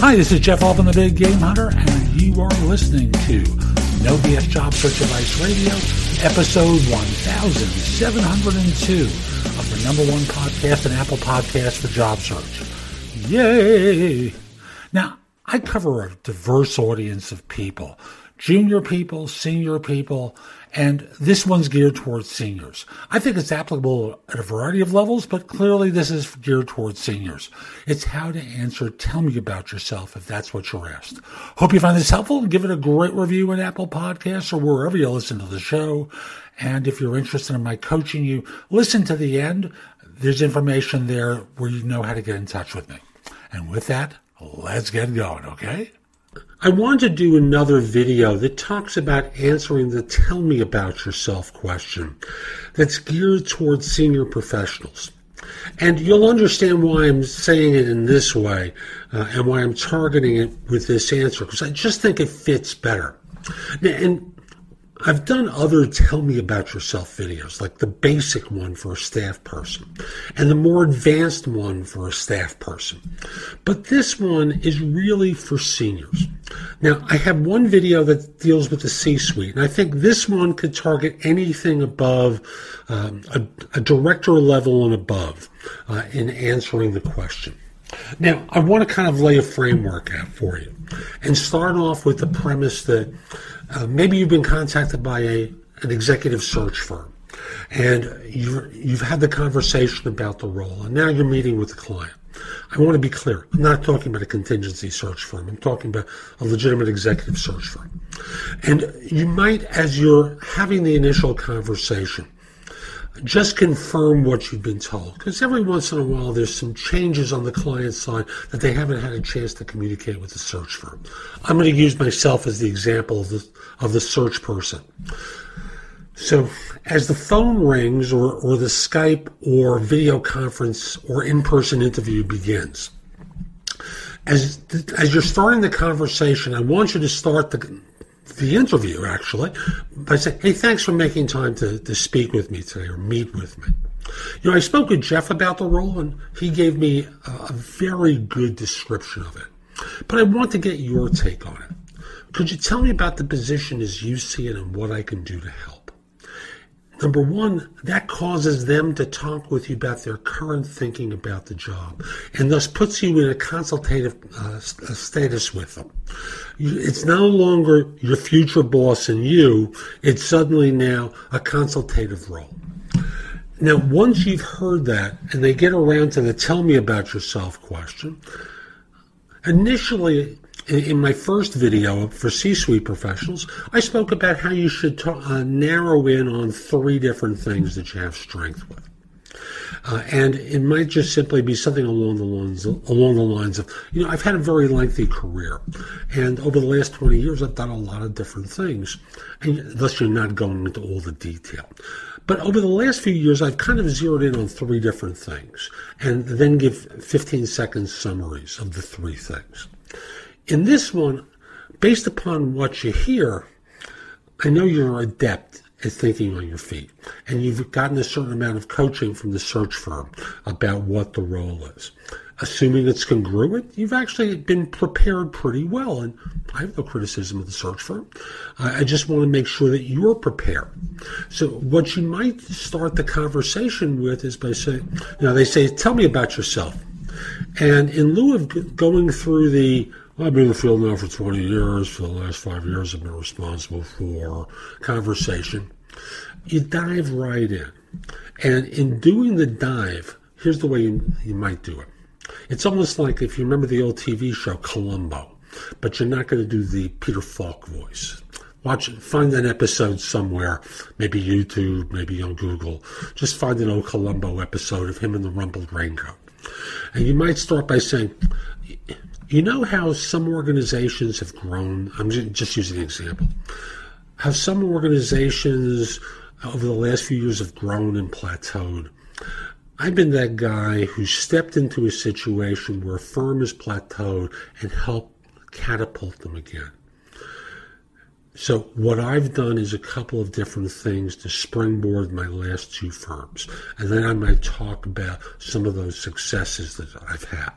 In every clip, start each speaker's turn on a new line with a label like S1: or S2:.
S1: Hi, this is Jeff Altman, the Big Game Hunter, and you are listening to No BS Job Search Advice Radio, episode 1702 of the number one podcast and Apple podcast for job search. Yay! Now, I cover a diverse audience of people junior people, senior people, and this one's geared towards seniors. I think it's applicable at a variety of levels, but clearly this is geared towards seniors. It's how to answer tell me about yourself if that's what you're asked. Hope you find this helpful. Give it a great review in Apple Podcasts or wherever you listen to the show. And if you're interested in my coaching you, listen to the end. There's information there where you know how to get in touch with me. And with that, let's get going, okay? I want to do another video that talks about answering the tell me about yourself question that's geared towards senior professionals. And you'll understand why I'm saying it in this way uh, and why I'm targeting it with this answer because I just think it fits better. And I've done other tell me about yourself videos, like the basic one for a staff person and the more advanced one for a staff person. But this one is really for seniors. Now, I have one video that deals with the C suite, and I think this one could target anything above um, a, a, director level and above uh, in answering the question. Now, I want to kind of lay a framework out for you and start off with the premise that uh, maybe you've been contacted by a, an executive search firm and you've, you've had the conversation about the role and now you're meeting with the client. I want to be clear. I'm not talking about a contingency search firm. I'm talking about a legitimate executive search firm. And you might, as you're having the initial conversation, just confirm what you've been told. Because every once in a while, there's some changes on the client side that they haven't had a chance to communicate with the search firm. I'm going to use myself as the example of the, of the search person. So, as the phone rings, or, or the Skype or video conference or in person interview begins, as, as you're starting the conversation, I want you to start the, the interview actually by saying, "Hey, thanks for making time to, to speak with me today or meet with me." You know, I spoke with Jeff about the role, and he gave me a, a very good description of it. But I want to get your take on it. Could you tell me about the position as you see it and what I can do to help? Number one, that causes them to talk with you about their current thinking about the job and thus puts you in a consultative uh, status with them. It's no longer your future boss and you, it's suddenly now a consultative role. Now, once you've heard that and they get around to the tell me about yourself question, initially in my first video for C-suite professionals, I spoke about how you should uh, narrow in on three different things that you have strength with. Uh, and it might just simply be something along the lines along the lines of, you know, I've had a very lengthy career, and over the last 20 years, I've done a lot of different things, and thus you're not going into all the detail. But over the last few years, I've kind of zeroed in on three different things, and then give 15 second summaries of the three things. In this one, based upon what you hear, I know you're adept at thinking on your feet, and you've gotten a certain amount of coaching from the search firm about what the role is. Assuming it's congruent, you've actually been prepared pretty well, and I have no criticism of the search firm. I just want to make sure that you're prepared. So, what you might start the conversation with is by saying, you know, they say, "Tell me about yourself," and in lieu of going through the I've been in the field now for 20 years. For the last five years, I've been responsible for conversation. You dive right in. And in doing the dive, here's the way you, you might do it. It's almost like if you remember the old TV show Columbo, but you're not going to do the Peter Falk voice. Watch, find an episode somewhere, maybe YouTube, maybe on Google. Just find an old Columbo episode of him in the rumpled raincoat. And you might start by saying, you know how some organizations have grown? I'm just using an example. How some organizations over the last few years have grown and plateaued. I've been that guy who stepped into a situation where a firm has plateaued and helped catapult them again. So what I've done is a couple of different things to springboard my last two firms. And then I might talk about some of those successes that I've had.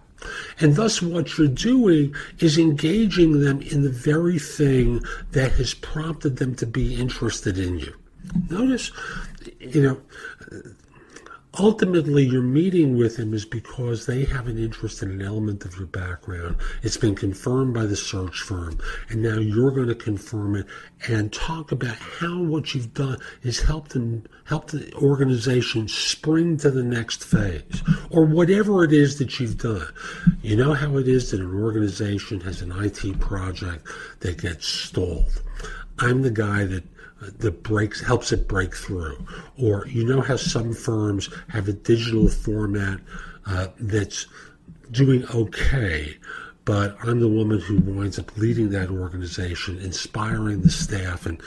S1: And thus what you're doing is engaging them in the very thing that has prompted them to be interested in you. Notice, you know, ultimately your meeting with them is because they have an interest in an element of your background. It's been confirmed by the search firm, and now you're going to confirm it and talk about how what you've done has helped them help the organization spring to the next phase or whatever it is that you've done. You know how it is that an organization has an IT project that gets stalled. I'm the guy that that breaks helps it break through. Or you know how some firms have a digital format uh, that's doing okay, but I'm the woman who winds up leading that organization, inspiring the staff, and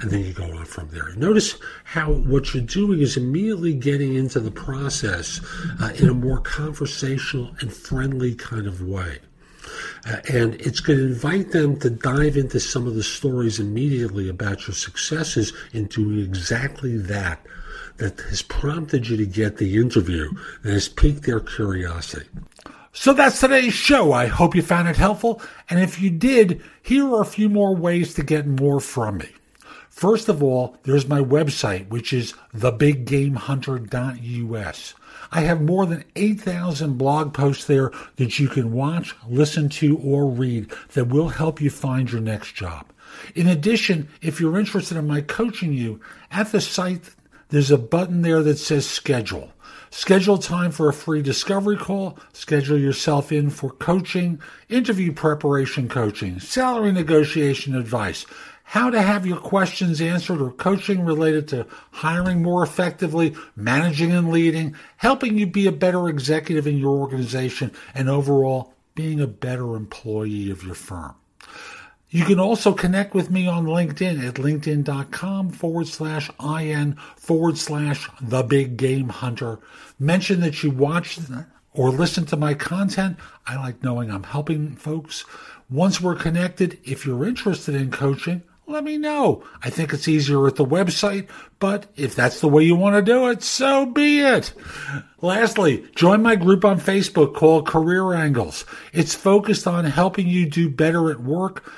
S1: and then you go on from there. Notice how what you're doing is immediately getting into the process uh, in a more conversational and friendly kind of way. Uh, and it's going to invite them to dive into some of the stories immediately about your successes in doing exactly that that has prompted you to get the interview and has piqued their curiosity. So that's today's show. I hope you found it helpful. And if you did, here are a few more ways to get more from me. First of all, there's my website, which is thebiggamehunter.us. I have more than 8,000 blog posts there that you can watch, listen to, or read that will help you find your next job. In addition, if you're interested in my coaching you, at the site, there's a button there that says schedule. Schedule time for a free discovery call. Schedule yourself in for coaching, interview preparation coaching, salary negotiation advice, how to have your questions answered or coaching related to hiring more effectively, managing and leading, helping you be a better executive in your organization, and overall being a better employee of your firm. You can also connect with me on LinkedIn at linkedin.com forward slash IN forward slash the big game hunter. Mention that you watched or listen to my content. I like knowing I'm helping folks. Once we're connected, if you're interested in coaching, let me know. I think it's easier at the website, but if that's the way you want to do it, so be it. Lastly, join my group on Facebook called Career Angles. It's focused on helping you do better at work.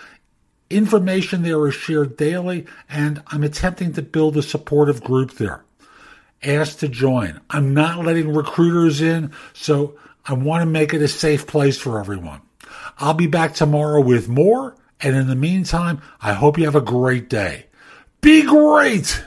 S1: Information there is shared daily, and I'm attempting to build a supportive group there. Ask to join. I'm not letting recruiters in, so I want to make it a safe place for everyone. I'll be back tomorrow with more. And in the meantime, I hope you have a great day. Be great!